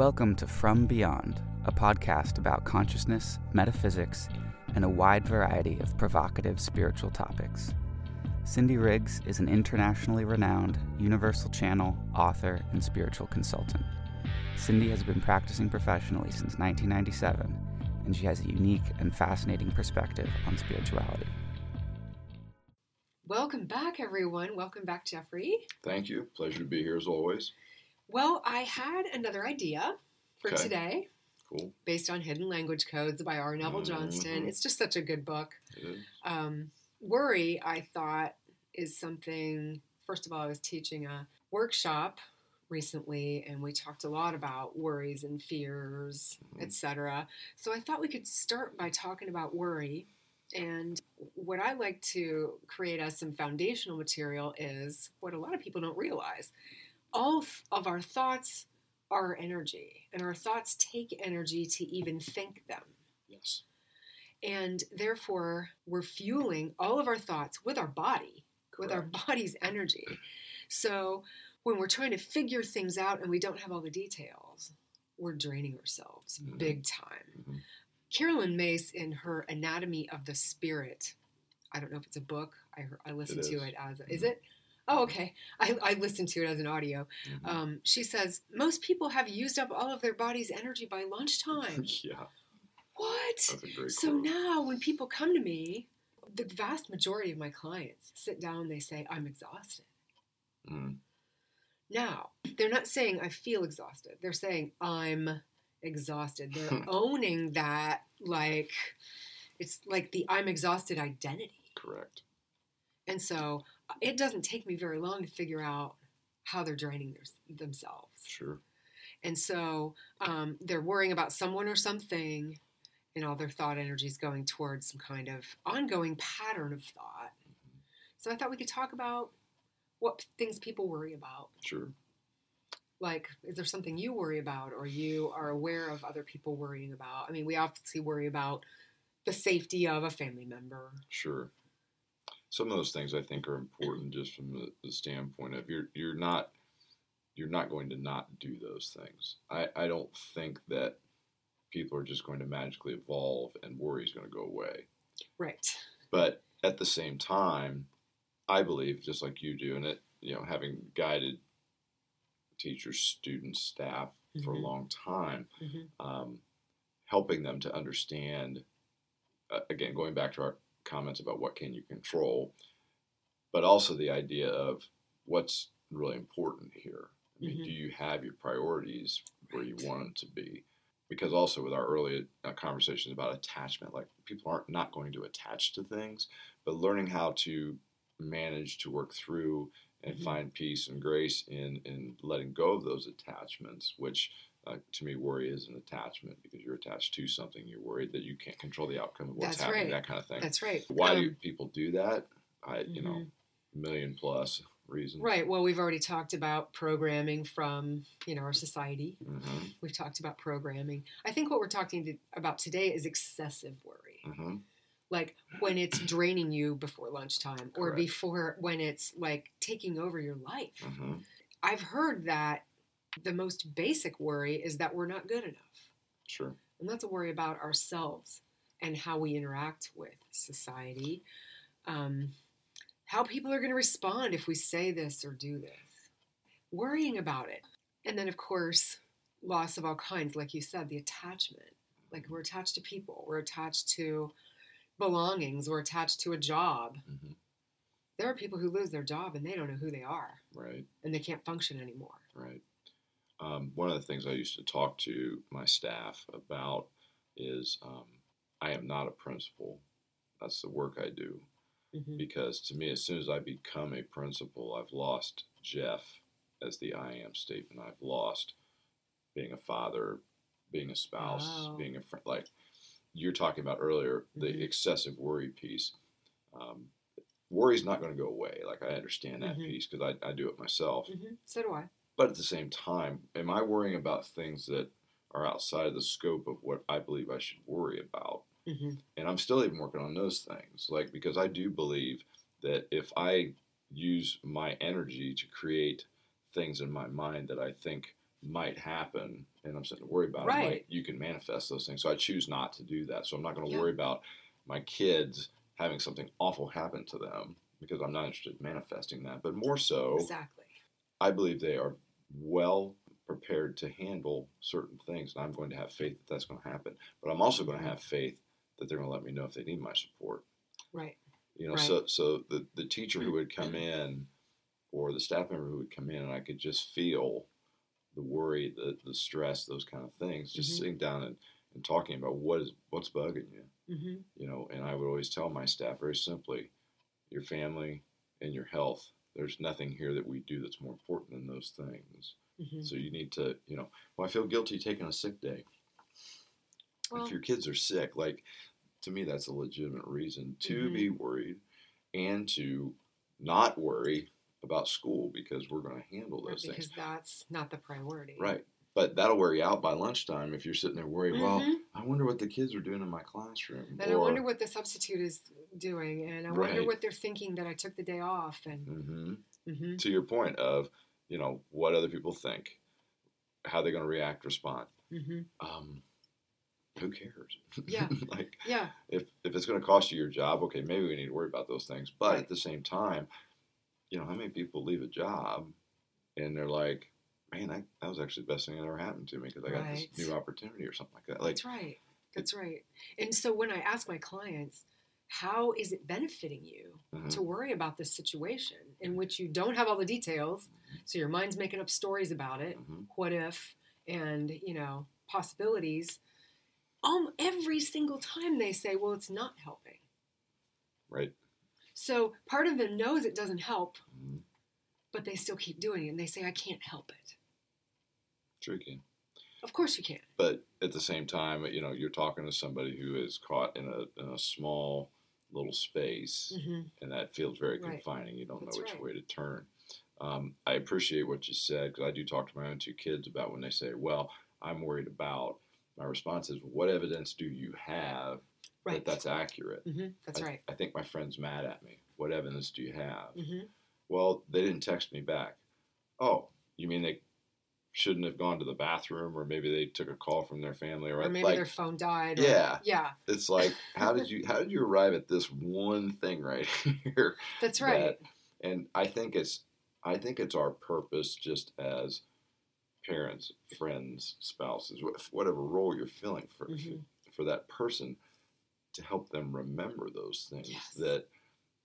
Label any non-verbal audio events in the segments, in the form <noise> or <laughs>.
Welcome to From Beyond, a podcast about consciousness, metaphysics, and a wide variety of provocative spiritual topics. Cindy Riggs is an internationally renowned Universal Channel author and spiritual consultant. Cindy has been practicing professionally since 1997, and she has a unique and fascinating perspective on spirituality. Welcome back, everyone. Welcome back, Jeffrey. Thank you. Pleasure to be here as always. Well, I had another idea for Okay. today Cool. based on Hidden Language Codes by R. Neville Johnston. Mhm. It's just such a good book. Um, worry, I thought, is something. First of all, I was teaching a workshop recently, and we talked a lot about worries and fears, Mhm. etc. So I thought we could start by talking about worry. And what I like to create as some foundational material is what a lot of people don't realize. All of our thoughts are energy, and our thoughts take energy to even think them. Yes. And therefore, we're fueling all of our thoughts with our body, with our body's energy. So when we're trying to figure things out and we don't have all the details, we're draining ourselves Mhm. big time. Mhm. Carolyn Myss, in her Anatomy of the Spirit, I don't know if it's a book. I I listened to is. it as a, is Mhm. it? Oh, okay. I, I listened to it as an audio. Mhm. Um, she says most people have used up all of their body's energy by lunchtime. <laughs> yeah, what? that's a great So quote. now when people come to me, the vast majority of my clients sit down they say, I'm exhausted. Mm, Now, they're not saying I feel exhausted. They're saying I'm exhausted. They're <laughs> owning that like it's like the I'm exhausted identity. correct. And so it doesn't take me very long to figure out how they're draining their, themselves. Sure. And so um, they're worrying about someone or something, and all their thought energy is going towards some kind of ongoing pattern of thought. So I thought we could talk about what things people worry about. Sure. Like, is there something you worry about, or you are aware of other people worrying about? I mean, we obviously worry about the safety of a family member. Sure. Some of those things I think are important just from the, the standpoint of you're you're not you're not going to not do those things. I, I don't think that people are just going to magically evolve and worry is going to go away. Right. But at the same time, I believe, just like you do, and it, you know, having guided teachers, students, staff for a Mhm. long time, Mhm. um, helping them to understand, uh, again, going back to our comments about what can you control, but also the idea of what's really important here. I mean, Mhm. do you have your priorities where you want them to be? Because also with our early uh, conversations about attachment, like people aren't not going to attach to things, but learning how to manage to work through and Mhm. find peace and grace in in letting go of those attachments, which uh, to me worry is an attachment because you're attached to something. You're worried that you can't control the outcome of what's That's happening, right. that kind of thing. That's right. Why do Um, people do that? I you know mhm. million plus reasons. Right. Well, we've already talked about programming from you know our society. hmm We've talked about programming. I think what we're talking to, about today is excessive worry, hmm like when it's draining you before lunchtime, or Correct. before when it's like taking over your life. hmm I've heard that the most basic worry is that we're not good enough, Sure. and that's a worry about ourselves and how we interact with society. Um, how people are going to respond if we say this or do this, worrying about it. And then, of course, loss of all kinds, like you said, the attachment. Like we're attached to people, we're attached to belongings, we're attached to a job. hmm There are people who lose their job and they don't know who they are Right. and they can't function anymore. Right. Um, one of the things I used to talk to my staff about is um, I am not a principal. That's the work I do. Mhm. Because to me, as soon as I become a principal, I've lost Jeff as the I am statement. I've lost being a father, being a spouse, Wow. being a friend. Like you're talking about earlier, the Mhm. excessive worry piece. Um, worry's not going to go away. Like I understand that Mhm. piece because I, I do it myself. Mhm. So do I. But at the same time, am I worrying about things that are outside of the scope of what I believe I should worry about? hmm And I'm still even working on those things. Like, because I do believe that if I use my energy to create things in my mind that I think might happen and I'm sitting to worry about it, like you can manifest those things. So I choose not to do that. So I'm not going to Yeah. worry about my kids having something awful happen to them because I'm not interested in manifesting that. But more so, Exactly. I believe they are well prepared to handle certain things, and I'm going to have faith that that's going to happen. But I'm also going to have faith that they're going to let me know if they need my support. Right. You know, Right. so so the the teacher who would come <clears throat> in, or the staff member who would come in, and I could just feel the worry, the the stress, those kind of things. Just Mhm. sitting down and, and talking about what is what's bugging you hmm you know and i would always tell my staff very simply your family and your health there's nothing here that we do that's more important than those things. Hmm so you need to you know well i feel guilty taking a sick day. Well, if your kids are sick like to me that's a legitimate reason to Mhm. be worried and to not worry about school because we're going to handle right, those because things that's not the priority. right but that'll wear you out by lunchtime if you're sitting there worried well Mhm. i wonder what the kids are doing in my classroom And I wonder what the substitute is doing, and I wonder Right. what they're thinking that I took the day off, and hmm hmm to your point of you know what other people think how they're going to react respond hmm um who cares Yeah. <laughs> like yeah, if if it's going to cost you your job okay maybe we need to worry about those things but Right. at the same time you know how many people leave a job and they're like man that, that was actually the best thing that ever happened to me because i got Right. this new opportunity or something like that like that's right. That's right. And so when I ask my clients, how is it benefiting you to worry about this situation in which you don't have all the details, so your mind's making up stories about it, what if, and you know possibilities. Um, every single time they say, "Well, it's not helping." right So part of them knows it doesn't help, mhm, but they still keep doing it, and they say, "I can't help it." Tricky Of course you can. but at the same time, you know, you're talking to somebody who is caught in a in a small little space, hmm and that feels very Right. confining. You don't That's know which right. way to turn. Um, I appreciate what you said because I do talk to my own two kids about when they say, "Well, I'm worried about." My response is, "What evidence do you have Right. that that's accurate?" hmm That's I, right. I think my friend's mad at me. What evidence do you have? hmm Well, they didn't text me back. Oh, you mean they shouldn't have gone to the bathroom, or maybe they took a call from their family, or, Or maybe like their phone died. Or, Yeah. Yeah. it's like how did you how did you arrive at this one thing right <laughs> here? That's right. And I think it's I think it's our purpose just as parents, friends, spouses, whatever role you're filling for Mhm. for that person to help them remember those things Yes. that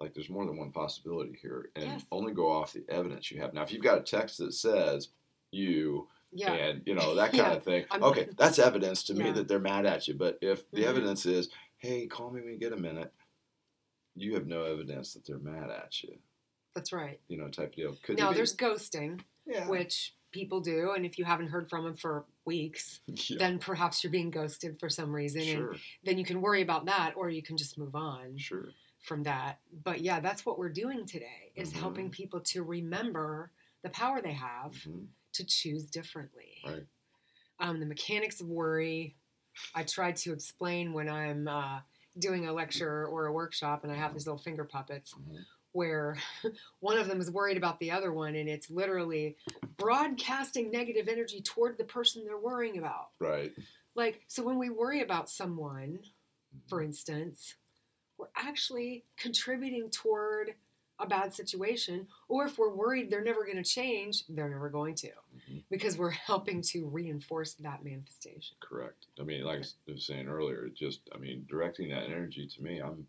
like there's more than one possibility here and Yes. only go off the evidence you have. Now if you've got a text that says you Yeah. and you know <laughs> that kind Yeah. of thing. I'm- okay, that's evidence to me Yeah. that they're mad at you. But if the Mhm. evidence is, "Hey, call me when you get a minute," you have no evidence that they're mad at you. That's right. You know, type deal. Could now there's ghosting, yeah. which people do, and if you haven't heard from them for weeks, <laughs> yeah, then perhaps you're being ghosted for some reason, and then you can worry about that, or you can just move on sure, from that. But yeah, that's what we're doing today is Mhm. helping people to remember the power they have Mhm. To choose differently. right, Um, the mechanics of worry, I try to explain when I'm uh, doing a lecture or a workshop, and I have these little finger puppets Mhm. where <laughs> one of them is worried about the other one, and it's literally broadcasting negative energy toward the person they're worrying about. right, Like, so when we worry about someone, for instance, we're actually contributing toward a bad situation. Or if we're worried they're never going to change, they're never going to Mhm. because we're helping to reinforce that manifestation. correct. I mean, like I was saying earlier, just I mean, directing that energy to me, I'm.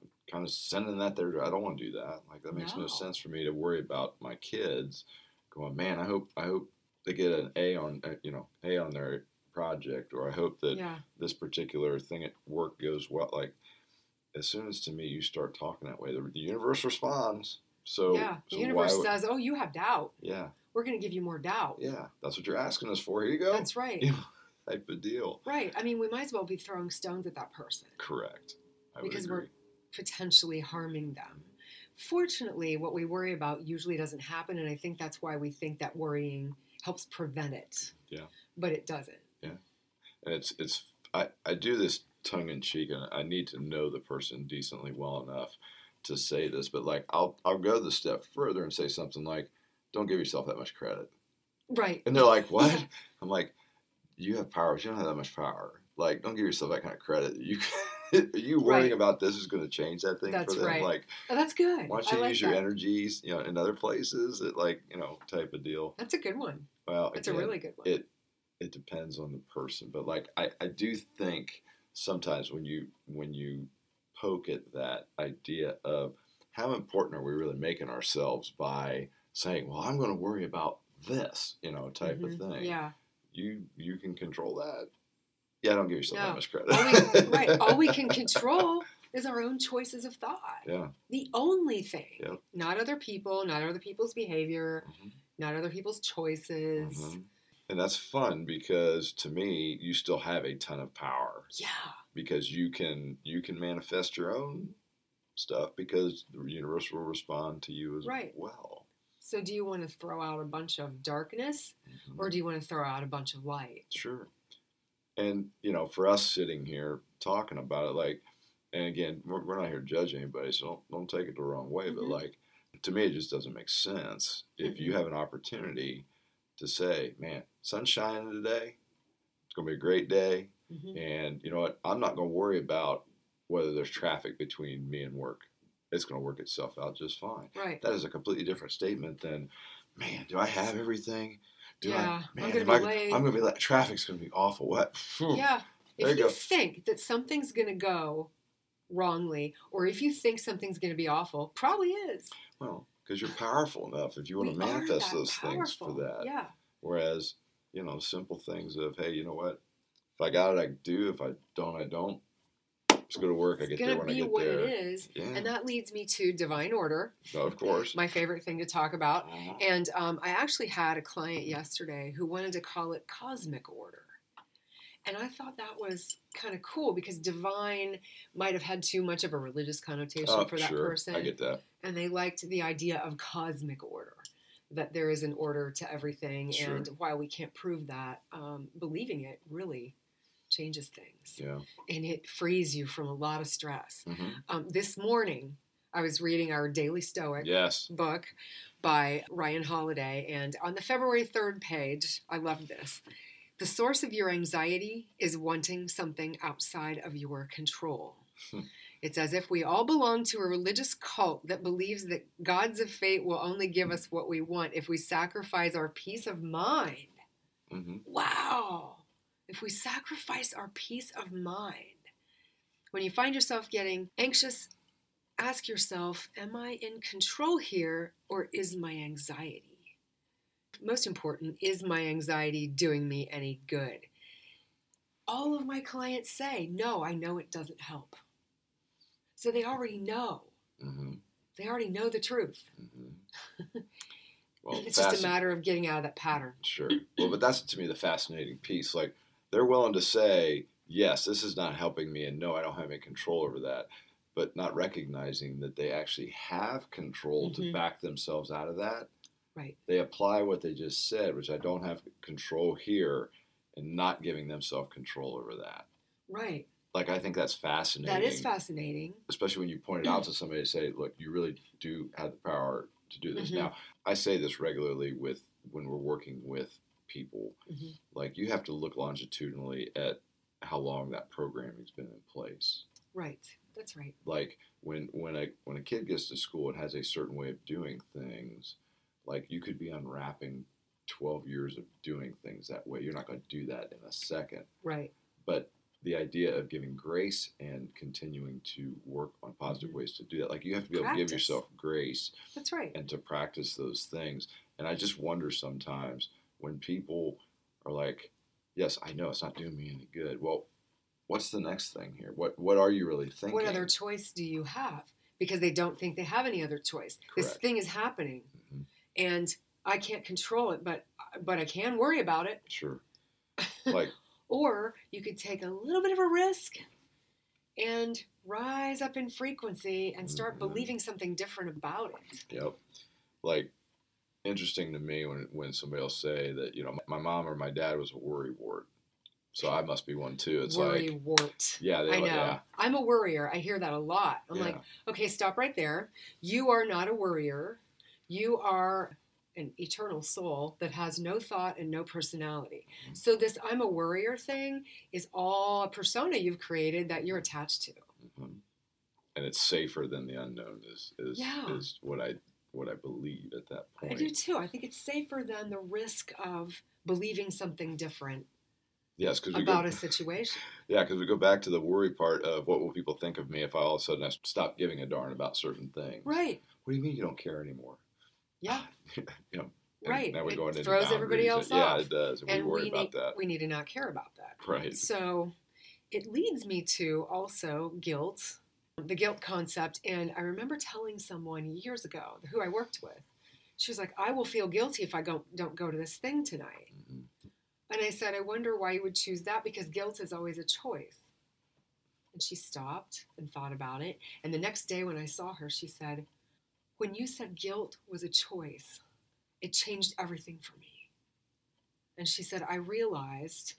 I'm Kind of sending that there. I don't want to do that. Like that makes no No. sense for me to worry about my kids. Going, man. I hope. I hope they get an A on. uh, You know, A on their project, or I hope that Yeah, this particular thing at work goes well. Like, as soon as to me you start talking that way, the, the universe responds. So, yeah. The so universe would- says, "Oh, you have doubt. yeah, We're going to give you more doubt." yeah, that's what you're asking us for. Here you go. That's right. You <laughs> know, type of deal. Right. I mean, we might as well be throwing stones at that person. Correct. I Because we're potentially harming them. Fortunately, what we worry about usually doesn't happen, and I think that's why we think that worrying helps prevent it. Yeah. But it doesn't. Yeah. And it's it's I, I do this tongue in cheek and I need to know the person decently well enough to say this, but like I'll I'll go the step further and say something like, Don't give yourself that much credit. Right. And they're like, "What?" Yeah. I'm like, "You have power. but You don't have that much power. Like, don't give yourself that kind of credit. You, are <laughs> you worrying Right. about this is going to change that thing That's for them? right. Like, Oh, that's good. why don't you like use your energies, you know, in other places? It like, you know, type of deal. That's a good one. Well, it's a really good one. it it depends on the person but like I, I do think sometimes when you when you poke at that idea of how important are we really making ourselves by saying well i'm going to worry about this you know type Mhm. of thing Yeah. you you can control that yeah don't give yourself No. that much credit All we, right. All we can <laughs> control is our own choices of thought. yeah The only thing. Yep. Not other people, not other people's behavior, Mhm. not other people's choices. Mhm. And that's fun because to me you still have a ton of power Yeah. because you can you can manifest your own stuff because the universe will respond to you as Right. well. So do you want to throw out a bunch of darkness Mhm. or do you want to throw out a bunch of light? Sure. And you know, for us sitting here talking about it, like, and again, we're, we're not here to judge anybody, so don't don't take it the wrong way. But Mhm. like, to me, it just doesn't make sense if you Mhm. have an opportunity to say, "Man, sun's shining today. It's gonna be a great day." Mhm. And you know what? I'm not going to worry about whether there's traffic between me and work. It's going to work itself out just fine. Right. That is a completely different statement than, man, do I have everything? Do Yeah, I, I'm man, gonna be I, I'm going to be like, traffic's going to be awful. What? Yeah. If you you think that something's going to go wrongly or if you think something's going to be awful, probably is. Well, because you're powerful enough if you want We to manifest those things for that. Yeah. Whereas, you know, simple things of, hey, you know what? If I got it, I do. If I don't, I don't. Just go to work. I get there when I be get what there. it is. Yeah. And that leads me to divine order, no, of course. my favorite thing to talk about. Uh-huh. And um, I actually had a client yesterday who wanted to call it cosmic order. And I thought that was kind of cool because divine might have had too much of a religious connotation Oh, for that sure. person. I get that. And they liked the idea of cosmic order that there is an order to everything Sure. and while we can't prove that um, believing it really changes things Yeah. and it frees you from a lot of stress hmm um, this morning i was reading our daily stoic Yes. book by ryan holiday and on the february 3rd page i love this the source of your anxiety is wanting something outside of your control Hmm. It's as if we all belong to a religious cult that believes that gods of fate will only give us what we want if we sacrifice our peace of mind. hmm Wow! If we sacrifice our peace of mind. When you find yourself getting anxious, ask yourself Am I in control here or is my anxiety? Most important, is my anxiety doing me any good? All of my clients say, No, I know it doesn't help. So they already know. hmm They already know the truth. hmm Well, <laughs> it's just a matter of getting out of that pattern. Sure. Well, but that's to me the fascinating piece. Like they're willing to say, yes, this is not helping me, and no, I don't have any control over that, but not recognizing that they actually have control Mhm. to back themselves out of that. Right. They apply what they just said, which I don't have control here, and not giving themselves control over that. Right. Like I think that's fascinating. That is fascinating. especially when you point it out to somebody to say, look, you really do have the power to do this. Mhm. Now, I say this regularly with when we're working with people. Mhm. Like you have to look longitudinally at how long that programming's been in place. Right. That's right. Like when when a when a kid gets to school and has a certain way of doing things, like you could be unwrapping 12 years of doing things that way. You're not going to do that in a second Right. but the idea of giving grace and continuing to work on positive Mhm. ways to do that like you have to be able to give yourself grace That's right. and to practice those things and i just wonder sometimes when people are like yes i know it's not doing me any good well what's the next thing here what what are you really thinking What other choice do you have? Because they don't think they have any other choice. This thing is happening, Mhm. and I can't control it, but but I can worry about it. sure <laughs> like Or you could take a little bit of a risk and rise up in frequency and start Mhm. believing something different about it. Yep. Like interesting to me when when somebody will say that you know my mom or my dad was a worry wart, so I must be one too. It's Worry like wart. yeah, they I know. yeah, I'm a worrier. I hear that a lot. I'm yeah. like, okay, stop right there. You are not a worrier. You are an eternal soul that has no thought and no personality. Mhm. So this I'm a worrier thing is all a persona you've created that you're attached to. Mhm. And it's safer than the unknown is is Yeah. is what I what I believe at that point. I do too. I think it's safer than the risk of believing something different Yes, because about go, a <laughs> situation. yeah, because we go back to the worry part of what will people think of me if I all of a sudden I stop giving a darn about certain things. Right. What do you mean you don't care anymore? Yeah. <laughs> Right. Now we're It going into throws everybody else Yeah, off. it does. And, And we worry we about need that. we need to not care about that. right. So it leads me to also guilt, the guilt concept. And I remember telling someone years ago who I worked with, she was like, I will feel guilty if I go, don't go to this thing tonight. Mhm. And I said, I wonder why you would choose that because guilt is always a choice. And she stopped and thought about it. And the next day when I saw her, she said, When you said guilt was a choice, it changed everything for me. And she said, I realized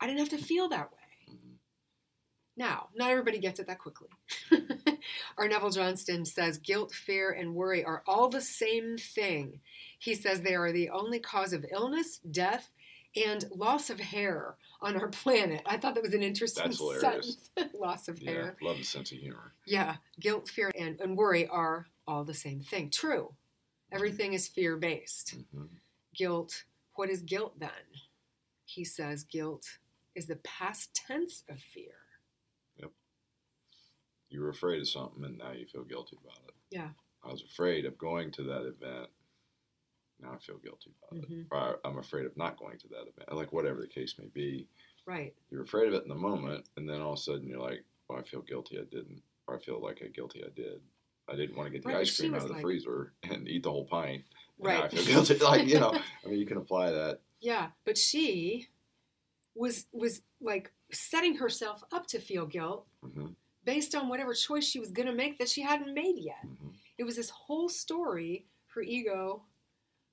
I didn't have to feel that way. Mhm. Now, not everybody gets it that quickly. <laughs> R. Neville Johnston says guilt, fear, and worry are all the same thing. He says they are the only cause of illness, death, and loss of hair on our planet. I thought that was an interesting That's hilarious. sentence. <laughs> loss of Yeah, hair. love the sense of humor. Yeah, guilt, fear, and, and worry are all the same thing. True. Everything is fear based. hmm Guilt, what is guilt then? He says guilt is the past tense of fear. Yep. You were afraid of something, and now you feel guilty about it. Yeah. I was afraid of going to that event. Now I feel guilty about it. Mhm. Or I'm afraid of not going to that event. Like whatever the case may be, Right. you're afraid of it in the moment, and then all of a sudden you're like, "Well, I feel guilty. I didn't." Or I feel like I'm guilty. I did. I didn't want to get the Right, ice cream out of the like- freezer and eat the whole pint. Right. I feel guilty. <laughs> Like you know, <laughs> I mean, you can apply that. Yeah, but she was was like setting herself up to feel guilt hmm based on whatever choice she was going to make that she hadn't made yet. hmm It was this whole story her ego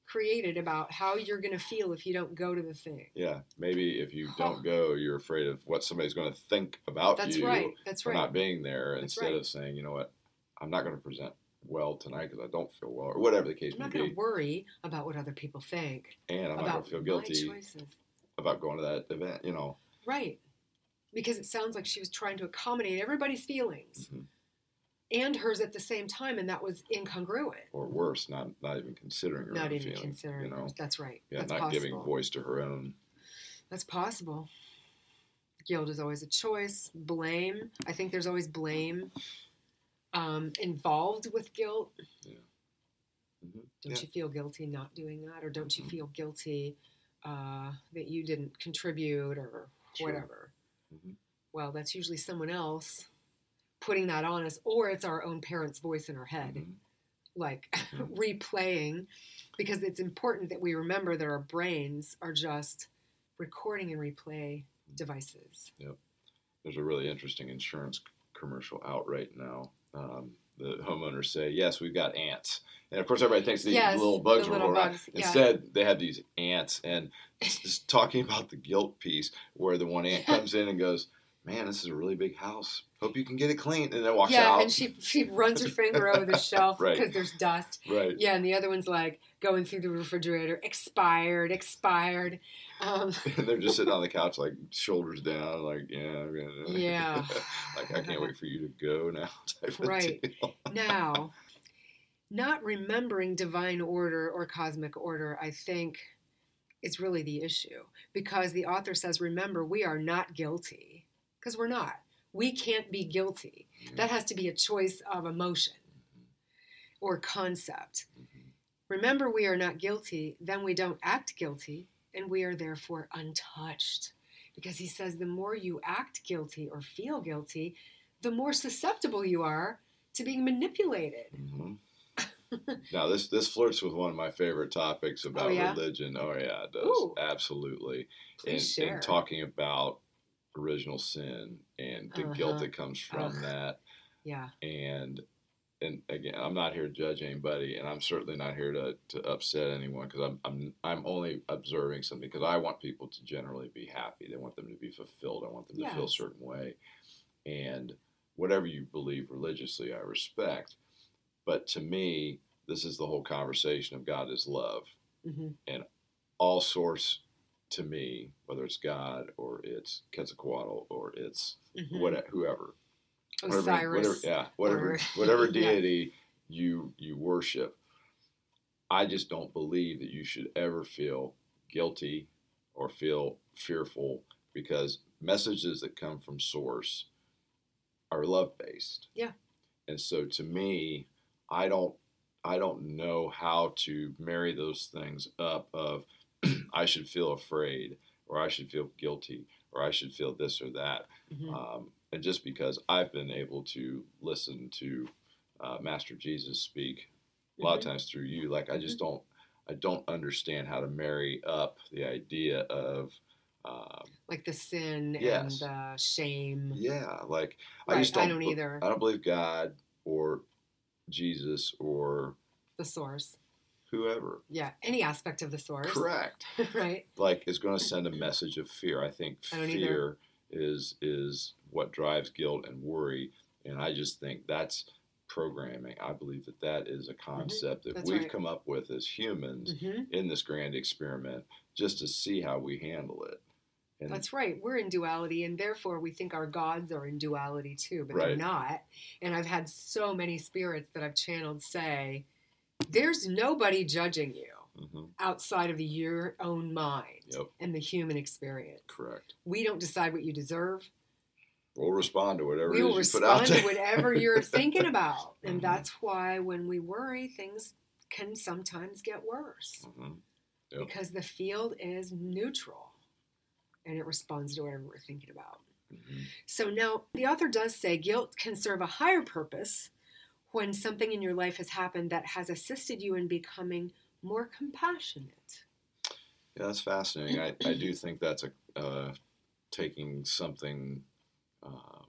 created about how you're going to feel if you don't go to the thing. Yeah, maybe if you don't go, you're afraid of what somebody's going to think about That's you right. That's for right. not being there. That's instead right. of saying, you know what, I'm not going to present well tonight because I don't feel well, or whatever the case I'm may not going be, to worry about what other people think and I'm not going to feel guilty about going to that event. You know, Right. Because it sounds like she was trying to accommodate everybody's feelings Mhm. and hers at the same time, and that was incongruent. or worse, not not even considering her Not own even feelings. considering. you know, hers. That's right. yeah, That's not possible. giving voice to her own. That's possible. Guilt is always a choice. Blame. I think there's always blame um, involved with guilt. Mhm. Don't Yeah. you feel guilty not doing that, or don't you Mhm. feel guilty uh, that you didn't contribute, or Sure. whatever? Mhm. Well, that's usually someone else putting that on us, or it's our own parent's voice in our head. Mhm. like <laughs> replaying because it's important that we remember that our brains are just recording and replay devices. Yep. There's a really interesting insurance commercial out right now. Um, the homeowners say, "Yes, we've got ants," and of course, everybody thinks these Yes, little bugs the are little around. bugs, yeah. Instead, they have these ants, and it's just talking about the guilt piece, where the one ant <laughs> comes in and goes, "Man, this is a really big house. Hope you can get it clean," and then walks yeah, out. Yeah, and she she runs her finger over the <laughs> shelf Right. because there's dust. right. Yeah, and the other one's like going through the refrigerator, expired, expired. Um, <laughs> And they're just sitting on the couch, like shoulders down, like yeah, Yeah. <laughs> like I can't wait for you to go now. <laughs> Type of Right. now, not remembering divine order or cosmic order, I think, is really the issue because the author says, remember, we are not guilty because we're not. We can't be guilty. That has to be a choice of emotion or concept. Mhm. Remember, we are not guilty, then we don't act guilty, and we are therefore untouched. Because he says the more you act guilty or feel guilty, the more susceptible you are to being manipulated. Mhm. <laughs> now this this flirts with one of my favorite topics about yeah? religion. Oh yeah, it does Ooh. absolutely. Please and, and talking about original sin and the guilt Uh-huh. that comes from Ugh. that, Yeah. and and again, I'm not here to judge anybody, and I'm certainly not here to, to upset anyone because I'm, I'm I'm only observing something because I want people to generally be happy. They want them to be fulfilled. I want them to feel a certain way, and whatever you believe religiously, I respect. But to me, this is the whole conversation of God is love. hmm All source to me, whether it's God or it's Quetzalcoatl or it's hmm what whoever, whatever, Osiris. whatever, yeah, whatever, or- <laughs> whatever Yeah. deity you you worship. I just don't believe that you should ever feel guilty or feel fearful because messages that come from source are love based. Yeah. And so to me, I don't I don't know how to marry those things up of <clears throat> I should feel afraid or I should feel guilty or I should feel this or that. Mhm. Um, and just because I've been able to listen to uh, Master Jesus speak a lot of Mhm. times through you, like I just don't, I don't understand how to marry up the idea of, um, Like the sin Yes. and the shame. yeah, like I Right, just I don't, I don't either. I don't believe God or Jesus or The source. whoever. Yeah, any aspect of the source. Correct. <laughs> right. Like is going to send a message of fear. I think I don't either. fear is is what drives guilt and worry, and I just think that's programming. I believe that that is a concept that Mm-hmm. That's we've right. come up with as humans hmm in this grand experiment, just to see how we handle it. And That's right. We're in duality, and therefore we think our gods are in duality too, but they're not. And I've had so many spirits that I've channeled say, "There's nobody judging you Mhm, outside of your own mind Yep. and the human experience. correct. We don't decide what you deserve. We'll respond to whatever we will is you put out respond to there. whatever you're thinking <laughs> about, and Mhm. that's why when we worry, things can sometimes get worse Mhm, Yep. because the field is neutral, and it responds to whatever we're thinking about. mhm. So now the author does say guilt can serve a higher purpose when something in your life has happened that has assisted you in becoming more compassionate. Yeah, that's fascinating. I, I do think that's a uh, taking something um,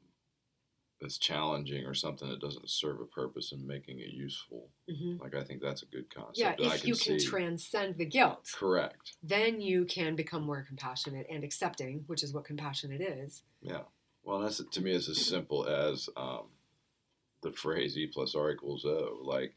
that's challenging or something that doesn't serve a purpose and making it useful. hmm Like I think that's a good concept. Yeah, if you can see. transcend the guilt, Correct. then you can become more compassionate and accepting, which is what compassionate is. Yeah. Well, that's to me it's as simple as um, the phrase E plus R equals O. Like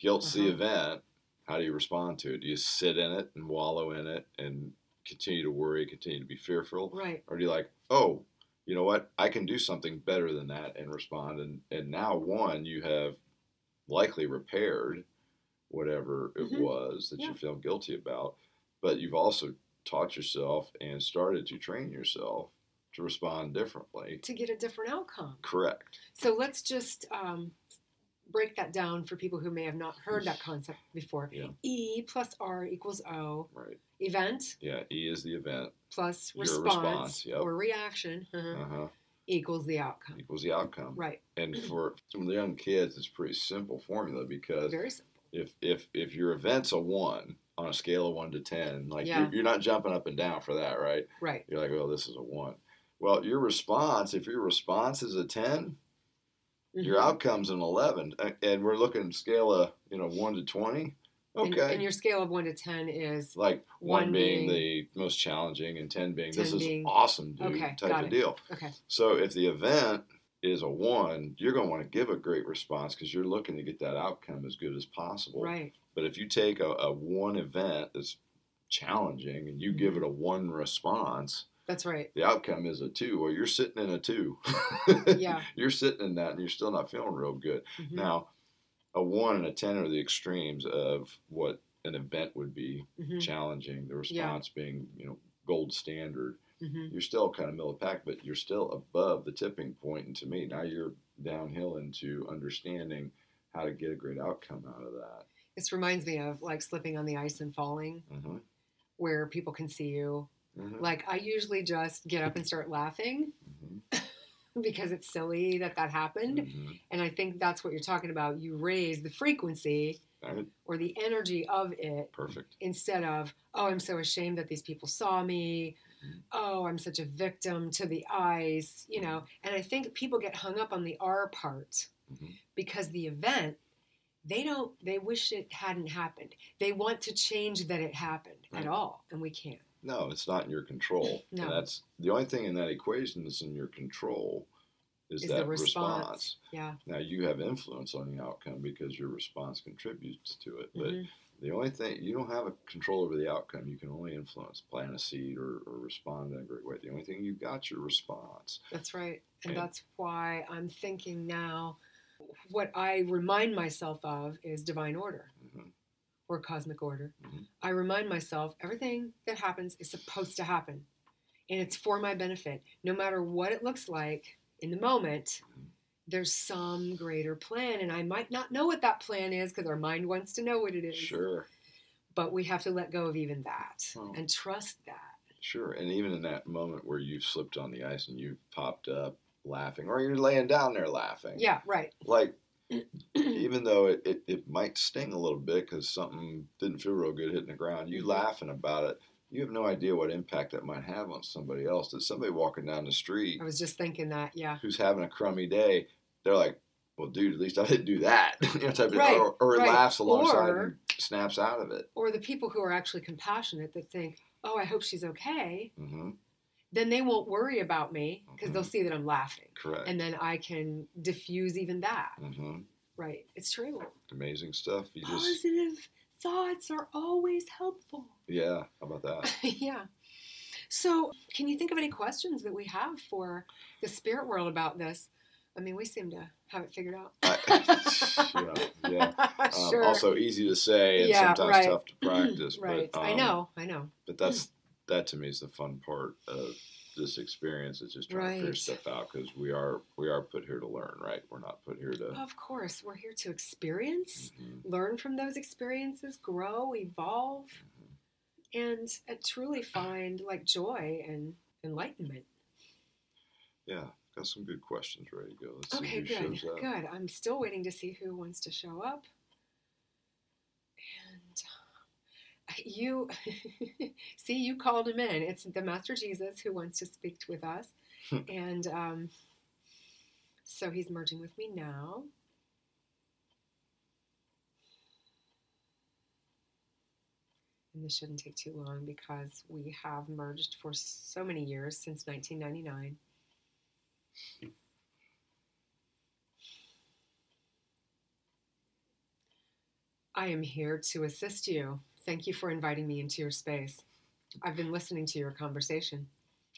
guilt's the Uh-huh. event. How do you respond to it? Do you sit in it and wallow in it and continue to worry, continue to be fearful, Right. or do you like, oh, you know what? I can do something better than that and respond. And and now one, you have likely repaired whatever it Mhm. was that Yeah. you feel guilty about, but you've also taught yourself and started to train yourself to respond differently. To get a different outcome. Correct. So let's just um, break that down for people who may have not heard that concept before. Yeah. E plus R equals O. Right. Event Yeah. E is the event. plus Your response, response, yep. or reaction uh-huh, Uh huh. equals the outcome. Equals the outcome. Right. And for some of the young kids, it's a pretty simple formula because Very simple. if if if your event's a one on a scale of one to ten, like Yeah. you're, you're not jumping up and down for that, right? Right. You're like, oh, this is a one. Well, your response, if your response is a 10 your mm-hmm. outcome's an eleven, and we're looking at scale of you know one to twenty. Okay, And, your scale of one to ten is like one, one being, being- the most challenging and ten being this 10 is being- awesome, dude, Okay, type of deal. okay. So if the event is a one, you're going to want to give a great response because you're looking to get that outcome as good as possible. Right. But if you take a, a one event that's challenging and you give mm-hmm. it a one response, That's right. the outcome is a two. Well, you're sitting in a two. Yeah. <laughs> you're sitting in that and you're still not feeling real good. Mhm. Now, a one and a ten are the extremes of what an event would be Mhm. challenging. The response being, you know, gold standard. Mhm. You're still kind of middle of the pack, but you're still above the tipping point. And to me, now you're downhill into understanding how to get a great outcome out of that. This reminds me of like slipping on the ice and falling, hmm where people can see you. Hmm Like I usually just get up and start laughing hmm <laughs> because it's silly that that happened. hmm And I think that's what you're talking about. You raise the frequency Right? or the energy of it Perfect. instead of, oh, I'm so ashamed that these people saw me. Mhm. Oh, I'm such a victim to the eyes, you know. And I think people get hung up on the R part Mhm. because the event, they don't, they wish it hadn't happened. They want to change that it happened Right. at all, and we can't. No, it's not in your control. <laughs> No. And that's the only thing in that equation that's in your control is, Is that response. response. Yeah. Now you have influence on the outcome because your response contributes to it. But Mhm. the only thing you don't have a control over the outcome. You can only influence, plant a seed, or, or respond in a great way. The only thing you've got your response. That's right. And And- that's why I'm thinking now what I remind myself of is divine order or cosmic order. Mhm. I remind myself everything that happens is supposed to happen and it's for my benefit. No matter what it looks like in the moment, Mhm. there's some greater plan. And I might not know what that plan is because our mind wants to know what it is. Sure, But we have to let go of even that Oh. and trust that. sure. And even in that moment where you've slipped on the ice and you've popped up laughing, or you're laying down there laughing, Yeah, right. like even though it, it, it might sting a little bit because something didn't feel real good hitting the ground, you Mhm. laughing about it, you have no idea what impact that might have on somebody else. That somebody walking down the street I was just thinking that. Yeah. who's having a crummy day, they're like, well, dude, at least I didn't do that. <laughs> you know, type of- Right, or, or right. laughs alongside Or- and snaps out of it. Or the people who are actually compassionate that think, oh, I hope she's okay. hmm Then they won't worry about me because they'll Mhm. see that I'm laughing. Correct. And then I can diffuse even that. hmm Right. It's true. Amazing stuff. You just, Positive thoughts are always helpful. yeah, how about that? <laughs> yeah. So, can you think of any questions that we have for the spirit world about this? I mean, we seem to have it figured out. I- <laughs> <laughs> yeah, yeah. Um, sure. Also easy to say and Yeah, sometimes right. tough to practice. <clears throat> right. But, I um, know. I know. But that's that to me is the fun part of this experience is just trying to figure stuff out because we are we are put here to learn, right? We're not put here to. Of course, we're here to experience, Mhm, learn from those experiences, grow, evolve, mhm. and uh, truly find like joy and enlightenment. Yeah, got some good questions ready to go. Let's Okay, see who good. shows up. Good. I'm still waiting to see who wants to show up. And uh, you <laughs> see, you called him in. It's the Master Jesus who wants to speak with us. and um, so he's merging with me now. And this shouldn't take too long because we have merged for so many years since 1999. I am here to assist you. Thank you for inviting me into your space. I've been listening to your conversation,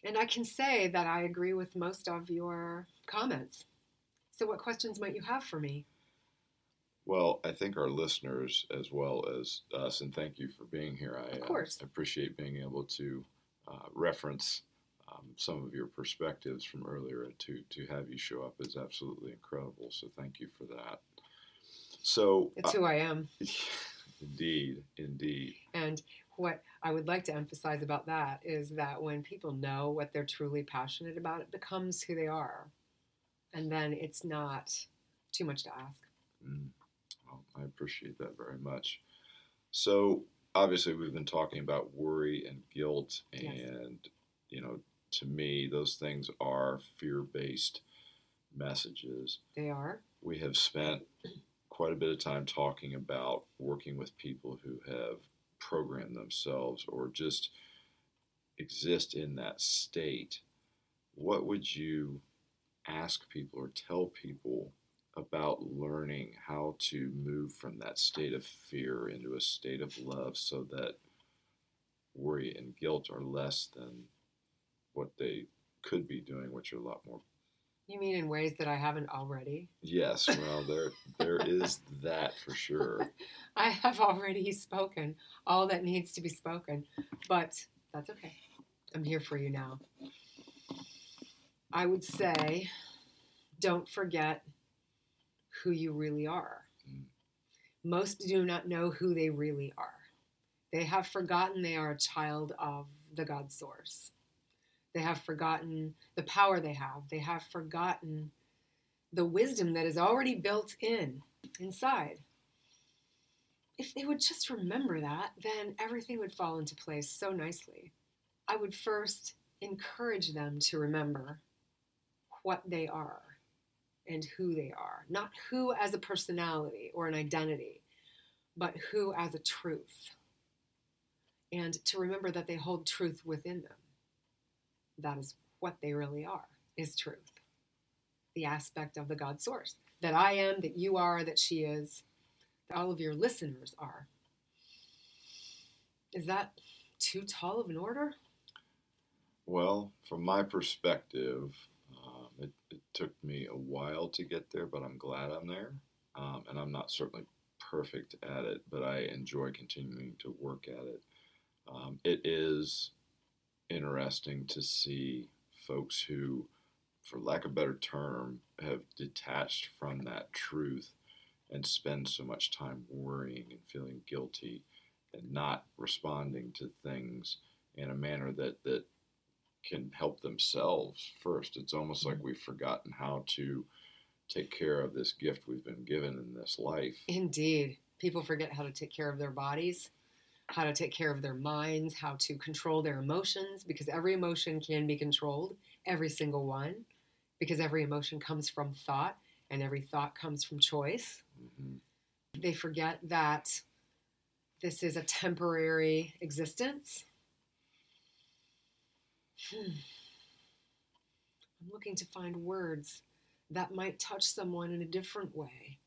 and I can say that I agree with most of your comments. So, what questions might you have for me? Well, I think our listeners as well as us, and thank you for being here. I Of uh, course. appreciate being able to uh, reference um, some of your perspectives from earlier. To to have you show up is absolutely incredible. So thank you for that. So It's who I am. <laughs> indeed, indeed, And what I would like to emphasize about that is that when people know what they're truly passionate about, it becomes who they are. And then it's not too much to ask. Mm. Well, I appreciate that very much. So obviously, we've been talking about worry and guilt, Yes. and you know, to me, those things are fear-based messages. They are. We have spent quite a bit of time talking about working with people who have programmed themselves or just exist in that state. What would you ask people or tell people about learning how to move from that state of fear into a state of love so that worry and guilt are less than what they could be doing, which are a lot more You mean in ways that I haven't already? Yes, well, there there is that for sure. <laughs> I have already spoken all that needs to be spoken, but that's okay. I'm here for you now. I would say don't forget who you really are. Mm. Most do not know who they really are. They have forgotten they are a child of the God source. They have forgotten the power they have. They have forgotten the wisdom that is already built in inside. If they would just remember that, then everything would fall into place so nicely. I would first encourage them to remember what they are and who they are. Not who as a personality or an identity, but who as a truth. And to remember that they hold truth within them. That is what they really are, is truth. the aspect of the God source that I am, that you are, that she is, that all of your listeners are. Is that too tall of an order? Well, from my perspective, um, it, it took me a while to get there, but I'm glad I'm there. Um, and I'm not certainly perfect at it, but I enjoy continuing to work at it. Um, it is interesting to see folks who, for lack of a better term, have detached from that truth and spend so much time worrying and feeling guilty and not responding to things in a manner that, that can help themselves first. It's almost like mm-hmm. we've forgotten how to take care of this gift we've been given in this life. Indeed. People forget how to take care of their bodies, how to take care of their minds, how to control their emotions, because every emotion can be controlled, every single one, because every emotion comes from thought and every thought comes from choice. hmm They forget that this is a temporary existence. Hmm. I'm looking to find words that might touch someone in a different way.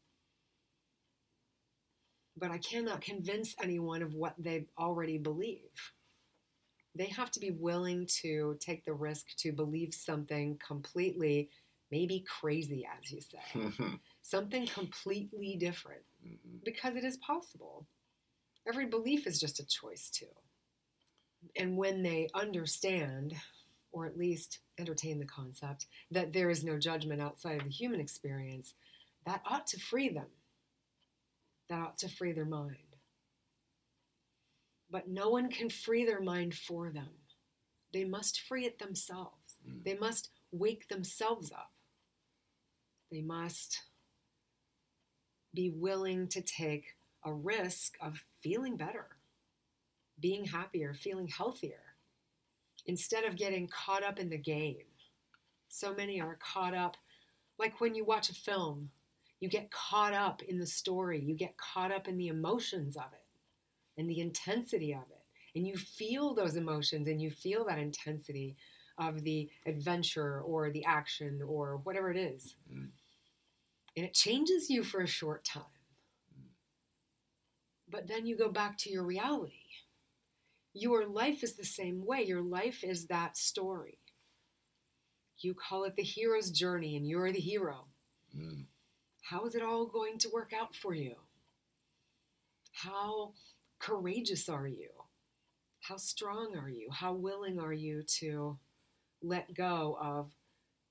But I cannot convince anyone of what they already believe. They have to be willing to take the risk to believe something completely, maybe crazy, as you say, Mm-hmm. <laughs> something completely different Mhm. because it is possible. Every belief is just a choice, too. And when they understand, or at least entertain the concept, that there is no judgment outside of the human experience, that ought to free them. That ought to free their mind. But no one can free their mind for them. They must free it themselves. Mm. They must wake themselves up. They must be willing to take a risk of feeling better, being happier, feeling healthier, instead of getting caught up in the game. So many are caught up, like when you watch a film, you get caught up in the story, you get caught up in the emotions of it and the intensity of it. And you feel those emotions and you feel that intensity of the adventure or the action or whatever it is. Mm. And it changes you for a short time. But then you go back to your reality. Your life is the same way. Your life is that story. You call it the hero's journey, and you're the hero. Mm. How is it all going to work out for you? How courageous are you? How strong are you? How willing are you to let go of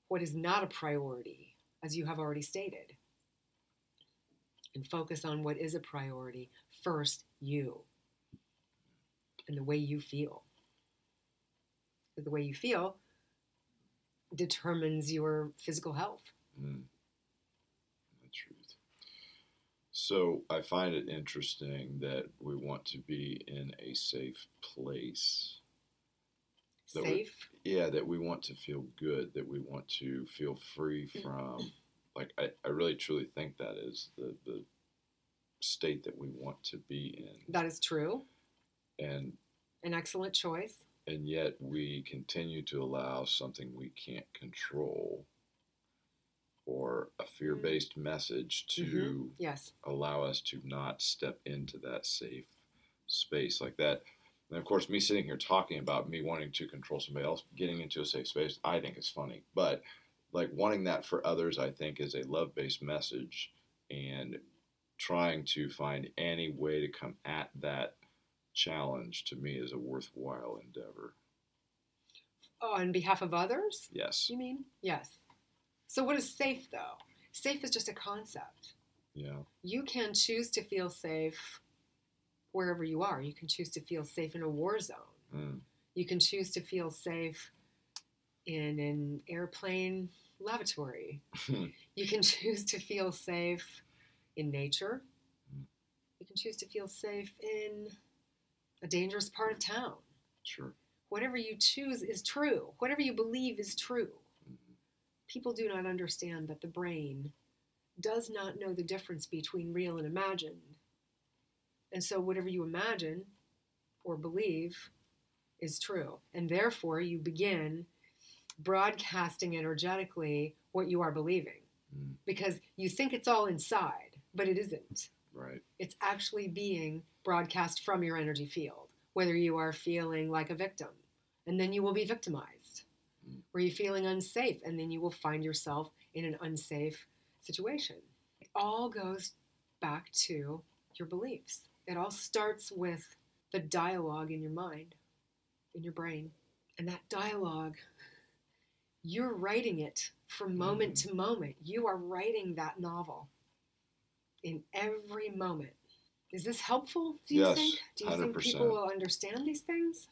what is not a priority, as you have already stated, and focus on what is a priority? First, you and the way you feel. The way you feel determines your physical health. Mm. The truth. So I find it interesting that we want to be in a safe place. That we- Safe. Yeah, that we want to feel good, that we want to feel free mm. from. Like, I, I really truly think that is the, the state that we want to be in. That is true. And An excellent choice. and yet we continue to allow something we can't control or a mm-hmm. fear-based message mm-hmm. to Yes. allow us to not step into that safe space like that and of course me sitting here talking about me wanting to control somebody else getting into a safe space i think is funny but like wanting that for others i think is a love-based message and trying to find any way to come at that challenge to me is a worthwhile endeavor Oh, on behalf of others? yes You mean? Yes. So, what is safe though? Safe is just a concept. yeah You can choose to feel safe wherever you are. You can choose to feel safe in a war zone. Mm. You can choose to feel safe in an airplane lavatory. you can choose to feel safe in nature. Mm. You can choose to feel safe in a dangerous part of town. sure Whatever you choose is true. Whatever you believe is true. People do not understand that the brain does not know the difference between real and imagined. And so, whatever you imagine or believe is true. And therefore, you begin broadcasting energetically what you are believing Mm. because you think it's all inside, but it isn't. Right. It's actually being broadcast from your energy field, whether you are feeling like a victim, and then you will be victimized. Mm. Or you feeling unsafe, and then you will find yourself in an unsafe situation. It all goes back to your beliefs. It all starts with the dialogue in your mind, in your brain. And that dialogue, you're writing it from moment to moment. You are writing that novel in every moment. Is this helpful? Do you Yes, think? Do you think 100%. people will understand these things?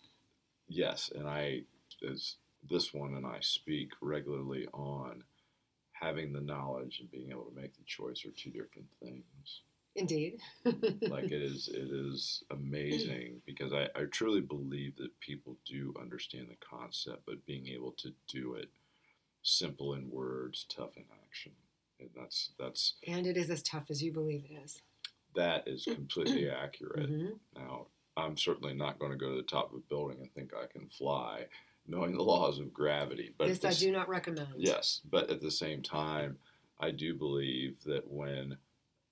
Yes, and I, as this one and I speak regularly on having the knowledge and being able to make the choice are two different things. Indeed. like it is, it is amazing because I, I truly believe that people do understand the concept, but being able to do it simple in words, tough in action, and that's that's and it is as tough as you believe it is. that is completely <clears throat> accurate. Mhm. Now, I'm certainly not going to go to the top of a building and think I can fly, knowing the laws of gravity. But this I do not recommend. Yes, but at the same time, I do believe that when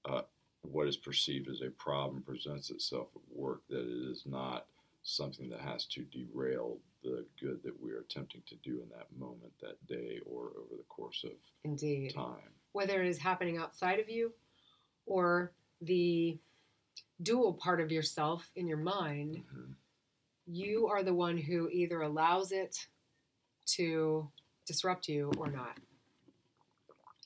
uh, what is perceived as a problem presents itself at work, that it is not something that has to derail the good that we are attempting to do in that moment, that day, or over the course of Indeed. time. Whether it is happening outside of you or the dual part of yourself in your mind, Mhm. You are the one who either allows it to disrupt you or not.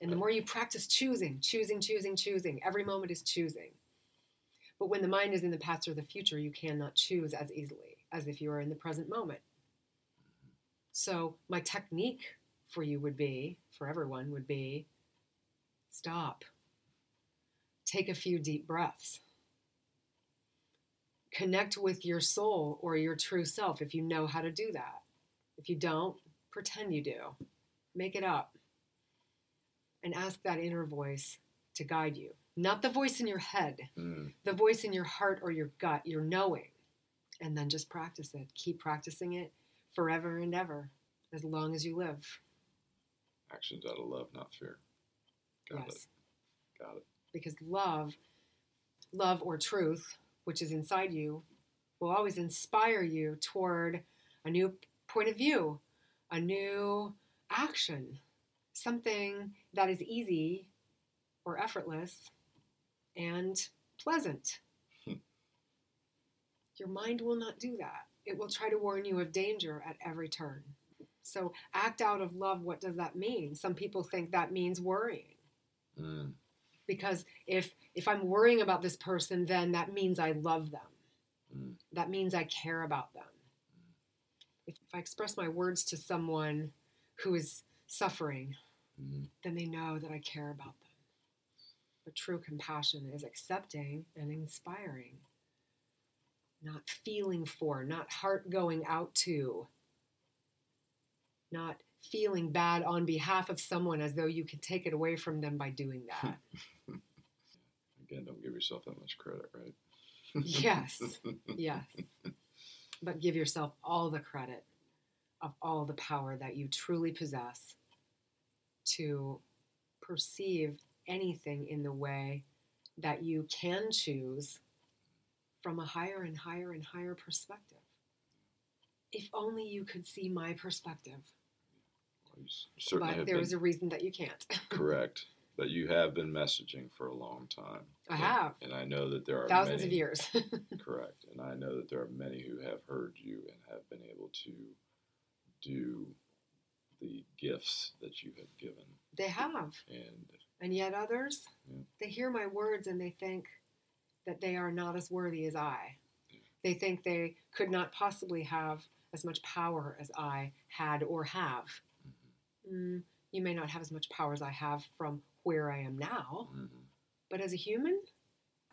And the more you practice choosing, choosing, choosing, choosing, every moment is choosing. But when the mind is in the past or the future, you cannot choose as easily as if you are in the present moment. So, my technique for you would be, for everyone, would be stop. Take a few deep breaths. Connect with your soul or your true self if you know how to do that. If you don't, pretend you do. Make it up. And ask that inner voice to guide you. Not the voice in your head, Mm, the voice in your heart or your gut, your knowing. And then just practice it. Keep practicing it forever and ever, as long as you live. actions out of love, not fear. Got yes. it. Got it. Because love, love or truth, which is inside you, will always inspire you toward a new point of view, a new action, something that is easy or effortless and pleasant. Hmm. Your mind will not do that. It will try to warn you of danger at every turn. So, act out of love, what does that mean? Some people think that means worrying Mm, because if if i'm worrying about this person then that means i love them. Mm, that means i care about them. If, if i express my words to someone who is suffering mm. then they know that i care about them. But true compassion is accepting and inspiring. Not feeling for not heart going out to. Not feeling bad on behalf of someone as though you can take it away from them by doing that <laughs> Again, don't give yourself that much credit, right? Yes. <laughs> yes. But give yourself all the credit of all the power that you truly possess to perceive anything in the way that you can choose from a higher and higher and higher perspective. If only you could see my perspective. Certainly But there been is a reason that you can't. <laughs> correct. But you have been messaging for a long time. I And- have. And I know that there are Thousands many, of years. <laughs> Correct. And I know that there are many who have heard you and have been able to do the gifts that you have given. they have. And And yet others, Yeah. they hear my words and they think that they are not as worthy as I. Yeah. They think they could not possibly have as much power as I had or have. mhm, Mm, you may not have as much power as I have from where I am now, mhm, but as a human,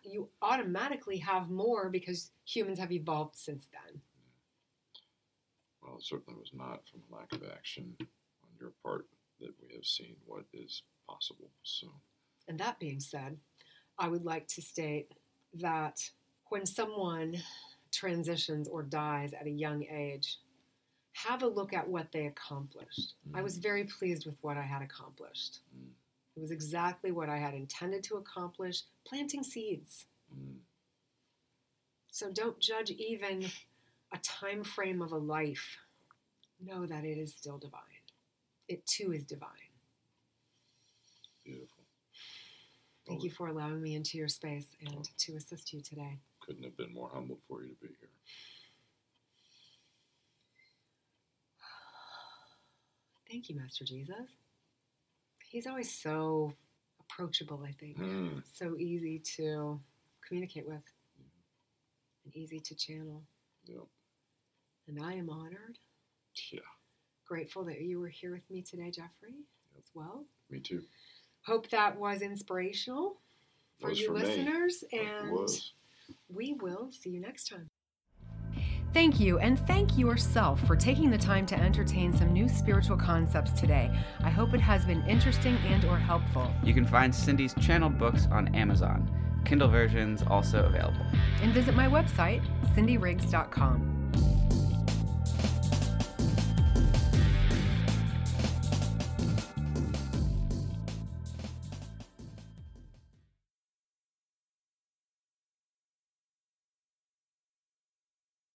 you automatically have more because humans have evolved since then. well, it certainly was not from a lack of action on your part that we have seen what is possible. So, And that being said, I would like to state that when someone transitions or dies at a young age, have a look at what they accomplished. I was very pleased with what I had accomplished. Mm. It was exactly what I had intended to accomplish planting seeds. Mm. So don't judge even a time frame of a life. Know that it is still divine. It too is divine. Beautiful. Thank Well, you for allowing me into your space and to assist you today. Couldn't have been more humbled for you to be here. <sighs> Thank you, Master Jesus. He's always so approachable, I think. Mm. So easy to communicate with and easy to channel. Yep. And I am honored, Yeah. grateful that you were here with me today, Jeffrey, as well. Me too. Hope that was inspirational for Was you for listeners, It and we will see you next time. Thank you, and thank yourself for taking the time to entertain some new spiritual concepts today. I hope it has been interesting and or helpful. You can find Cindy's channeled books on Amazon. Kindle versions also available. And visit my website, cindyriggs.com.